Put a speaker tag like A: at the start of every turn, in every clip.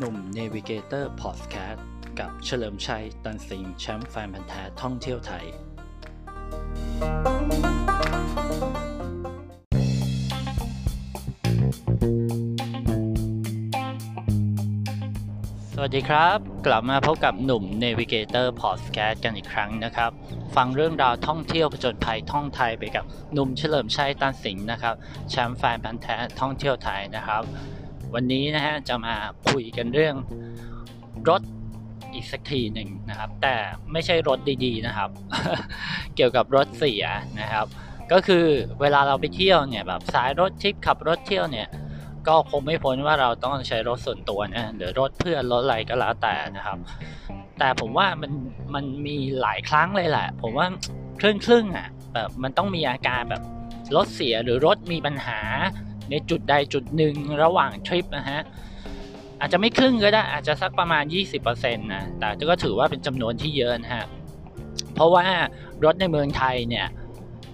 A: หนุ่ม Navigator Podcast กับเฉลิมชัย ตันสิงแชมป์แฟนพันธุ์แท้ท่องเที่ยวไทย สวัสดีครับ กลับมาพบกับหนุ่ม Navigator Podcast กันอีกครั้งนะครับ ฟังเรื่องราวท่องเที่ยวผจญภัยท่องไทยไปกับหนุ่มเฉลิมชัย ตันสิงนะครับ แชมป์แฟนพันธ์แท้ท่องเที่ยวไทยนะครับ วันนี้นะฮะจะมาคุยกันเรื่องรถอีกสักทีหนึ่งนะครับ แต่ไม่ใช่รถดีๆนะครับ เกี่ยวกับรถเสียนะครับ ก็คือเวลาเราไปเที่ยวเนี่ยแบบสายรถทิปขับรถเที่ยวเนี่ยก็คงไม่พ้นว่าเราต้องใช้รถส่วนตัวนะหรือรถเพื่อนรถอะไรก็แล้วแต่นะครับ แต่ผมว่ามันมันมีหลายครั้งเลยแหละ ผมว่าครึ่งครึ่งๆอะแบบมันต้องมีอาการแบบรถเสียหรือรถมีปัญหา ในจุดใดจุดหนึ่งระหว่างทริปนะฮะอาจจะไม่ครึ่งก็ได้อาจจะสักประมาณ 20%นะแต่ก็ถือว่าเป็นจำนวนที่เยอะนะฮะเพราะว่ารถในเมืองไทยเนี่ย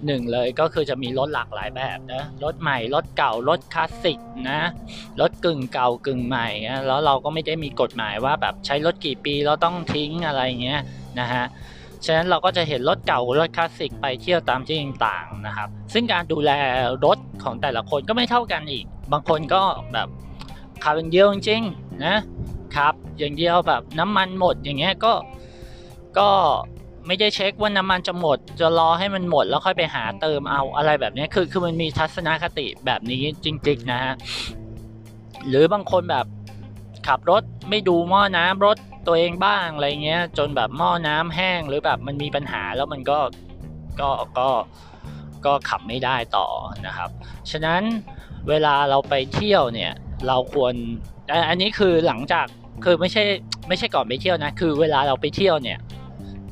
A: หนึ่งเลยก็คือจะมีรถหลากหลายแบบนะรถใหม่รถเก่ารถคลาสสิกนะรถกึ่งเก่ากึ่งใหม่นะแล้วเราก็ไม่ได้มีกฎหมายว่าแบบใช้รถกี่ปีเราต้องทิ้งอะไรเงี้ยนะฮะ ฉะนั้นเราก็จะเห็นรถเก่ารถคลาสสิกไปเที่ยวตามที่ต่างๆนะครับ ซึ่งการดูแลรถของแต่ละคนก็ไม่เท่ากันอีก บางคนก็แบบขับอย่างเดียวจริงๆนะครับอย่างเดียวแบบน้ำมันหมดอย่างเงี้ยก็ก็ไม่ได้เช็คว่าน้ำมันจะหมด จะรอให้มันหมดแล้วค่อยไปหาเติมเอาอะไรแบบนี้คือคือมันมีทัศนคติแบบนี้จริงๆนะฮะหรือบางคนแบบขับรถไม่ดูหม้อน้ำรถ ตัวเองบ้างอะไรเงี้ย จนแบบหม้อน้ำแห้งหรือแบบมันมีปัญหาแล้วมันก็ก็ก็ก็ขับไม่ได้ต่อนะครับ ฉะนั้นเวลาเราไปเที่ยวเนี่ยเราควรอะอันนี้คือหลังจากคือไม่ใช่ไม่ใช่ก่อนไปเที่ยวนะ คือเวลาเราไปเที่ยวเนี่ย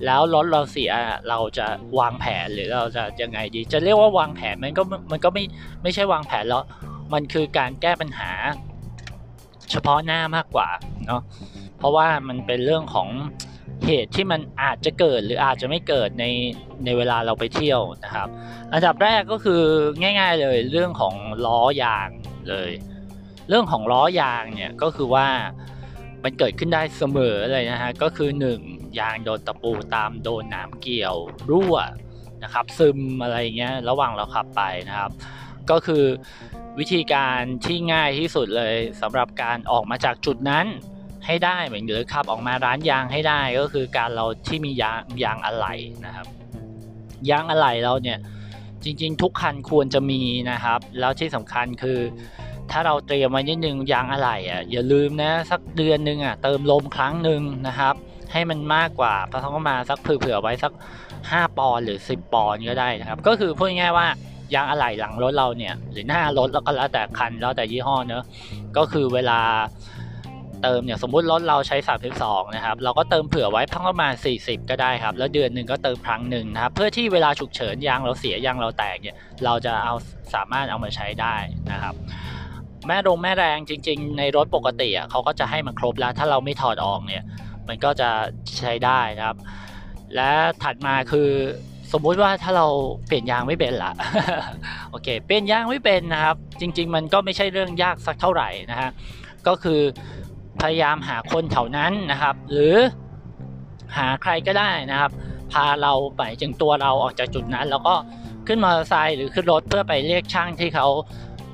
A: แล้วรถเราเสียเราจะวางแผนหรือเราจะยังไงดี จะเรียกว่าวางแผนมันก็มันก็ไม่ไม่ใช่วางแผนแล้วมันคือการแก้ปัญหาเฉพาะหน้ามากกว่าเนาะ เพราะว่ามันเป็นเรื่องของเหตุที่มันอาจจะเกิดหรืออาจจะไม่เกิดในในเวลาเราไปเที่ยวนะครับ อันดับแรกก็คือง่าย ๆเลยเรื่องของล้อยางเลย เรื่องของล้อยางเนี่ยก็คือว่ามันเกิดขึ้นได้เสมอเลยนะฮะก็คือ 1. ยางโดนตะปูตามโดนน้ำเกี่ยวรั่วนะครับซึมอะไรเงี้ยระหว่างเราขับไปนะครับ ก็คือวิธีการที่ง่ายที่สุดเลยสำหรับการออกมาจากจุดนั้น ให้ได้เหมือนหรือขับออกมาร้านยางให้ได้ก็คือการเราที่มียางยางอะไหล่นะครับ ยางอะไหล่เราเนี่ยจริง ๆ ทุกคันควรจะมีนะครับ แล้วที่สำคัญคือ ถ้าเราเตรียมไว้นิดนึงยางอะไหล่อะอย่าลืมนะสักเดือนหนึ่งอะเติมลมครั้งหนึ่งนะครับ ให้มันมากกว่าเพราะเขาก็มาสักเผื่อๆไว้สัก 5 ปอนด์หรือ 10 ปอนด์ก็ได้นะครับ ก็คือพูดง่ายๆว่ายางอะไหล่หลังรถเราเนี่ยหรือหน้ารถแล้วก็แล้วแต่คันแล้วแต่ยี่ห้อเนอะก็คือเวลา เติมเนี่ยสมมุติรถเราใช้ 32 นะครับ เราก็เติมเผื่อไว้พังประมาณ 40 ก็ได้ครับ แล้วเดือนหนึ่งก็เติมครั้งหนึ่งนะครับ เพื่อที่เวลาฉุกเฉินยางเราเสียยางเราแตกเนี่ย เราจะเอาสามารถเอามาใช้ได้นะครับแม่รงแม่แรงจริง ๆ ในรถปกติอะเขาก็จะให้มันครบแล้วถ้าเราไม่ถอดออกเนี่ย มันก็จะใช้ได้นะครับ และถัดมาคือสมมุติว่าถ้าเราเปลี่ยนยางไม่เป็นละโอเค เปลี่ยนยางไม่เป็นนะครับ จริง ๆ มันก็ไม่ใช่เรื่องยากสักเท่าไหร่นะฮะก็คือ พยายามหาคนแถวนั้นนะครับ หรือหาใครก็ได้นะครับ พาเราไปจึงตัวเราออกจากจุดนั้น แล้วก็ขึ้นมอเตอร์ไซค์หรือขึ้นรถเพื่อไปเรียกช่างที่เขา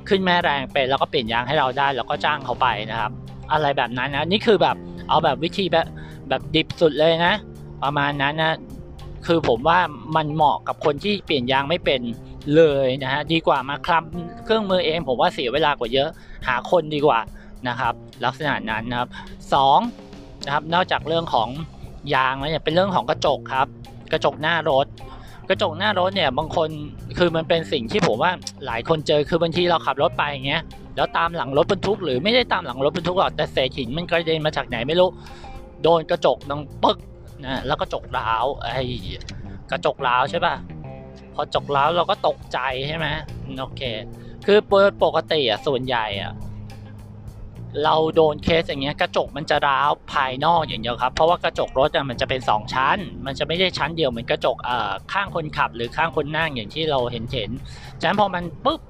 A: ขึ้นแม่แรงเป็นแล้วก็เปลี่ยนยางให้เราได้ แล้วก็จ้างเขาไปนะครับ อะไรแบบนั้นนะนี่คือแบบเอาแบบวิธีแบบแบบดิบสุดเลยนะ ประมาณนั้นนะคือผมว่ามันเหมาะกับคนที่เปลี่ยนยางไม่เป็นเลยนะฮะดีกว่ามาคลำเครื่องมือเองผมว่าเสียเวลากว่าเยอะ หาคนดีกว่า นะครับ ลักษณะนั้นนะครับสองนะครับ นอกจากเรื่องของยางแล้วเนี่ยเป็นเรื่องของกระจกครับ กระจกหน้ารถ กระจกหน้ารถเนี่ยบางคนคือมันเป็นสิ่งที่ผมว่าหลายคนเจอคือบางทีเราขับรถไปอย่างเงี้ยแล้วตามหลังรถบรรทุก หรือไม่ได้ตามหลังรถบรรทุกหรอกแต่เศษหินมันกระเด็นมาจากไหนไม่รู้โดนกระจกดังปึ๊กนะแล้วกระจกร้าวไอ้กระจกร้าวใช่ป่ะพอจกร้าวเราก็ตกใจใช่ไหมโอเค คือปกติอะส่วนใหญ่อะ เราโดนเคสอย่างเงี้ยกระจกมันจะร้าวภายนอกอย่างเดียวครับ เพราะว่ากระจกรถมันจะเป็น 2 ชั้น มันจะไม่ใช่ชั้นเดียวเหมือนกระจกเอ่อข้างคนขับหรือข้างคนนั่งอย่างที่เราเห็นเห็นฉะนั้นพอมันปุ๊บ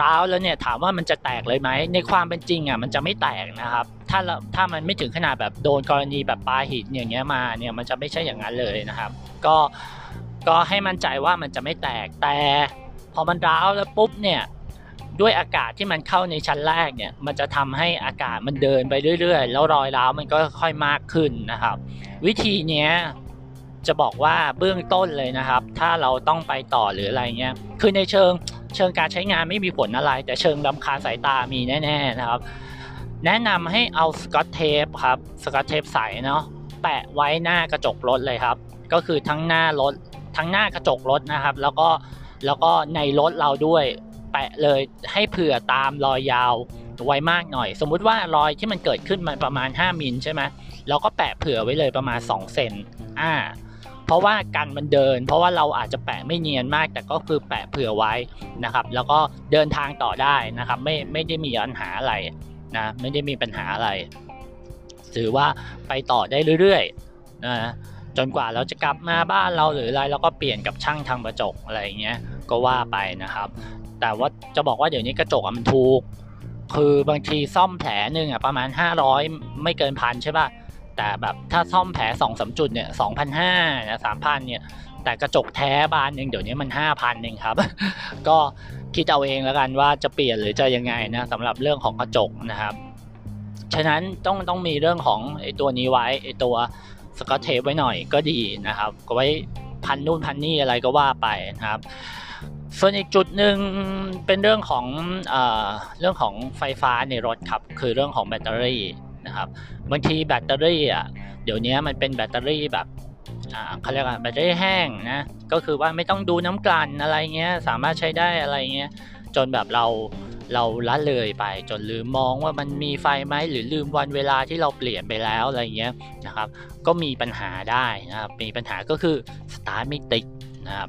A: ร้าวแล้วเนี่ยถามว่ามันจะแตกเลยไหมในความเป็นจริงอะมันจะไม่แตกนะครับ ถ้าถ้ามันไม่ถึงขนาดแบบโดนกรณีแบบปาหินอย่างเงี้ยมาเนี่ยมันจะไม่ใช่อย่างนั้นเลยนะครับ ก็ก็ให้มั่นใจว่ามันจะไม่แตกแต่ พอมันร้าวแล้วปุ๊บเนี่ย ด้วยอากาศที่มันเข้าในชั้นแรกเนี่ย มันจะทำให้อากาศมันเดินไปเรื่อยๆ แล้วรอยร้าวมันก็ค่อยมากขึ้นนะครับ วิธีเนี้ยจะบอกว่าเบื้องต้นเลยนะครับ ถ้าเราต้องไปต่อหรืออะไรเงี้ยคือในเชิงเชิงการใช้งานไม่มีผลอะไร แต่เชิงลำคาญสายตามีแน่ๆนะครับ แนะนำให้เอาสกอตเทปครับสกอตเทปใสเนาะแปะไว้หน้ากระจกรถเลยครับ ก็คือทั้งหน้ารถทั้งหน้ากระจกรถนะครับ แล้วก็แล้วก็ในรถเราด้วย แปะเลยให้เผื่อตามรอยยาวไว้มากหน่อย สมมุติว่ารอยที่มันเกิดขึ้นมันประมาณ 5มิลใช่ไหมเราก็แปะเผื่อไว้เลยประมาณ 2 เซนอ่าเพราะว่ากันมันเดิน เพราะว่าเราอาจจะแปะไม่เนียนมาก แต่ก็คือแปะเผื่อไว้นะครับ แล้วก็เดินทางต่อได้นะครับ ไม่ไม่ได้มีปัญหาอะไรนะไม่ได้มีปัญหาอะไรถือว่าไปต่อได้เรื่อยๆนะจนกว่าเราจะกลับมาบ้านเราหรืออะไรเราก็เปลี่ยนกับช่างทำกระจกอะไรเงี้ยก็ว่าไปนะครับ แต่ว่าจะบอกว่าเดี๋ยวนี้กระจกมันถูก คือบางทีซ่อมแผลหนึ่งอะประมาณ 500 ไม่เกินพันใช่ป่ะ แต่แบบถ้าซ่อมแผลสองสาจุดเนี่ยสองพันห้าสามพันเนี่ย แต่กระจกแท้บานหนึ่งเดี๋ยวนี้มันห้าพันเองครับ ก็คิดเอาเองแล้วกันว่าจะเปลี่ยนหรือจะยังไงนะสำหรับเรื่องของกระจกนะครับ ฉะนั้นต้องต้องมีเรื่องของไอ้ตัวนี้ไว้ไอ้ตัวสกอตเทปไว้หน่อยก็ดีนะครับ ก็ไว้พันนู่นพันนี่อะไรก็ว่าไปนะครับ ส่วนอีกจุดหนึ่งเป็นเรื่องของเอเรื่องของไฟฟ้าในรถครับ คือเรื่องของแบตเตอรี่นะครับบางทีแบตเตอรี่อะเดี๋ยวนี้มันเป็นแบตเตอรี่แบบเขาเรียกว่าแบตเตอรี่แห้งนะก็คือว่าไม่ต้องดูน้ำกลั่นอะไรเงี้ยสามารถใช้ได้อะไรเงี้ยจนแบบเราเราละเลยไปจนลืมมองว่ามันมีไฟไหมหรือลืมวันเวลาที่เราเปลี่ยนไปแล้วอะไรเงี้ยนะครับ ก็มีปัญหาได้นะครับมีปัญหาก็คือสตาร์ทไม่ติด นะครับ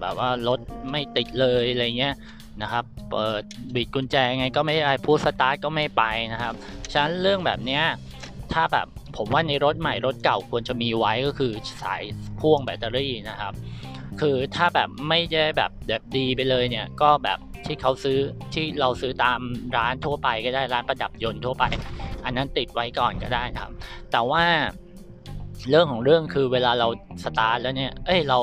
A: แบบว่ารถไม่ติดเลยอะไรเงี้ยนะครับ เปิดบิดกุญแจไงก็ไม่ได้พูดสตาร์ทก็ไม่ไปนะครับฉะนั้นเรื่องแบบเนี้ยถ้าแบบผมว่าในรถใหม่รถเก่าควรจะมีไว้ก็คือสายพ่วงแบตเตอรี่นะครับ คือถ้าแบบไม่ได้แบบแบบดีไปเลยเนี่ยก็แบบที่เขาซื้อที่เราซื้อตามร้านทั่วไปก็ได้ร้านประดับยนต์ทั่วไป อันนั้นติดไว้ก่อนก็ได้ครับ แต่ว่าเรื่องของเรื่องคือเวลาเราสตาร์ทแล้วเนี่ย เอ้ยเรา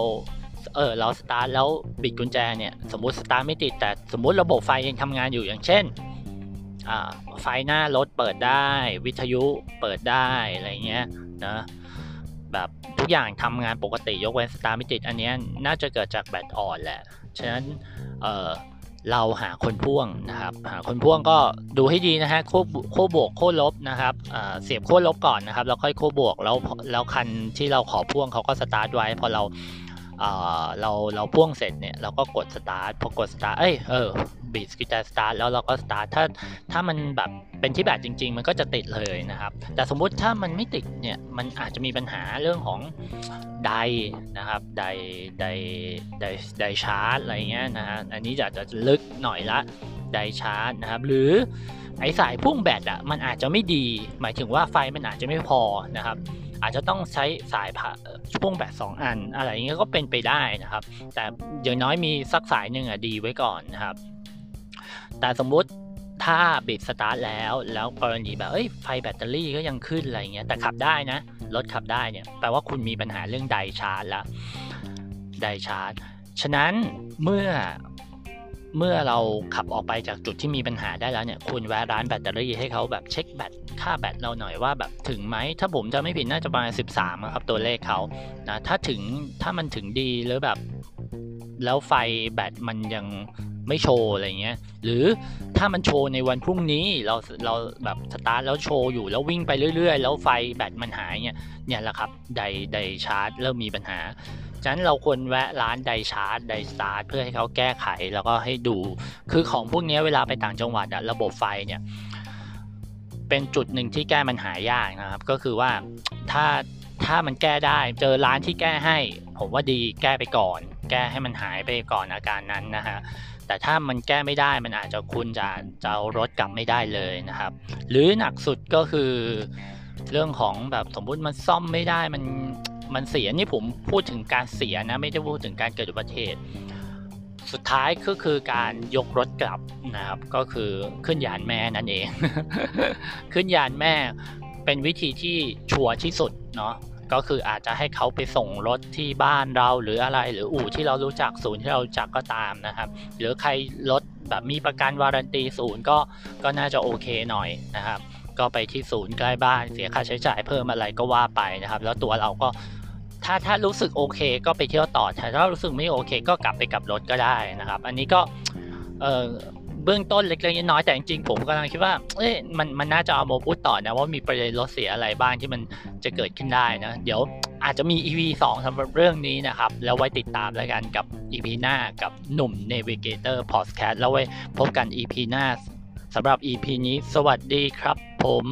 A: เออเราสตาร์ทแล้วบิดกุญแจเนี่ยสมมุติสตาร์ทไม่ติดแต่สมมุติระบบไฟยังทำงานอยู่อย่างเช่นอ่าไฟหน้ารถเปิดได้ วิทยุเปิดได้อะไรเงี้ยนะแบบทุกอย่างทำงานปกติยกเว้นสตาร์ทไม่ติดอันนี้น่าจะเกิดจากแบตอ่อนแหละ ฉะนั้นเออเราหาคนพ่วงนะครับ หาคนพ่วงก็ดูให้ดีนะฮะขั้วขั้วบวกขั้วลบนะครับเสียบขั้วลบก่อนนะครับแล้วค่อยขั้วบวกแล้วแล้วคันที่เราขอพ่วงเขาก็สตาร์ทไว้พอเรา เราเราพ่วงเสร็จเนี่ยเราก็กดสตาร์ทพอกดสตาร์ทเอ้ยเออบิดสวิตช์สตาร์ทแล้วเราก็สตาร์ทถ้าถ้ามันแบบเป็นที่แบบจริง ๆ มันก็จะติดเลยนะครับ แต่สมมุติถ้ามันไม่ติดเนี่ยมันอาจจะมีปัญหาเรื่องของไดนะครับไดไดไดไดชาร์จอะไรเงี้ยนะฮะอันนี้จะจะลึกหน่อยละไดชาร์จนะครับ หรือไอสายพุ่งแบตอะมันอาจจะไม่ดี หมายถึงว่าไฟมันอาจจะไม่พอนะครับ อาจจะต้องใช้สายพ่วงแบต2อัน อะไรเงี้ยก็เป็นไปได้นะครับ แต่อย่างน้อยมีสักสายหนึ่งอะดีไว้ก่อนนะครับ แต่สมมุติถ้าบิดสตาร์ทแล้วแล้วกรณีแบบเอ้ยไฟแบตเตอรี่ก็ยังขึ้นอะไรเงี้ยแต่ขับได้นะรถขับได้เนี่ยแปลว่าคุณมีปัญหาเรื่องไดชาร์จแล้วไดชาร์จฉะนั้นเมื่อ เมื่อเราขับออกไปจากจุดที่มีปัญหาได้แล้วเนี่ยคุณแวะร้านแบตเตอรี่ให้เขาแบบเช็คแบตค่าแบตเราหน่อยว่าแบบถึงไหม ถ้าผมจะไม่ผิดน่าจะประมาณ13 ครับตัวเลขเขานะถ้าถึงถ้ามันถึงดีหรือแบบ แล้วไฟแบตมันยังไม่โชว์อะไรเงี้ย หรือถ้ามันโชว์ในวันพรุ่งนี้เราเราแบบสตาร์ทแล้วโชว์อยู่แล้ววิ่งไปเรื่อยๆ แล้วไฟแบตมันหายเนี่ยเนี่ยแหละครับไดไดชาร์จเริ่มมีปัญหา ฉะนั้นเราควรแวะร้านไดชาร์จไดสตาร์ทเพื่อให้เขาแก้ไขแล้วก็ให้ดู คือของพวกนี้เวลาไปต่างจังหวัดอะระบบไฟเนี่ยเป็นจุดหนึ่งที่แก้มันหายากนะครับ ก็คือว่าถ้าถ้ามันแก้ได้เจอร้านที่แก้ให้ ผมว่าดีแก้ไปก่อน แก้ให้มันหายไปก่อนอาการนั้นนะฮะแต่ถ้ามันแก้ไม่ได้มันอาจจะคุณจะจะเอารถกลับไม่ได้เลยนะครับ หรือหนักสุดก็คือเรื่องของแบบสมมุติมันซ่อมไม่ได้มัน มันเสียนี่ผมพูดถึงการเสียนะไม่ได้พูดถึงการเกิดอุบัติเหตุสุดท้ายก็คือการยกรถกลับนะครับ ก็คือขึ้นยานแม่นั่นเอง ขึ้นยานแม่เป็นวิธีที่ชัวร์ที่สุดเนาะก็คืออาจจะให้เขาไปส่งรถที่บ้านเราหรืออะไร หรืออู่ที่เรารู้จักศูนย์ที่เรารู้จักก็ตามนะครับ หรือใครรถแบบมีประกันวารันตีศูนย์ก็ก็น่าจะโอเคหน่อยนะครับ ก็ไปที่ศูนย์ใกล้บ้านเสียค่าใช้จ่ายเพิ่มอะไรก็ว่าไปนะครับ แล้วตัวเราก็ถ้าถ้ารู้สึกโอเค ก็ไปเที่ยวต่อถ้ารู้สึกไม่โอเค ก็กลับไปกับรถก็ได้นะครับ อันนี้ก็เออเบื้องต้นเล็กๆน้อยๆแต่จริงๆผมกำลังคิดว่าเอ๊ะมันมันน่าจะเอามาพูดต่อนะว่ามีประเด็นรถเสียอะไรบ้างที่มันจะเกิดขึ้นได้นะเดี๋ยวอาจจะมี EP 2สำหรับเรื่องนี้นะครับ แล้วไว้ติดตามแล้วกันกับ EP หน้ากับหนุ่ม Navigator Podcast แล้วไว้พบกัน EP หน้าสำหรับ EP นี้ สวัสดีครับ ผม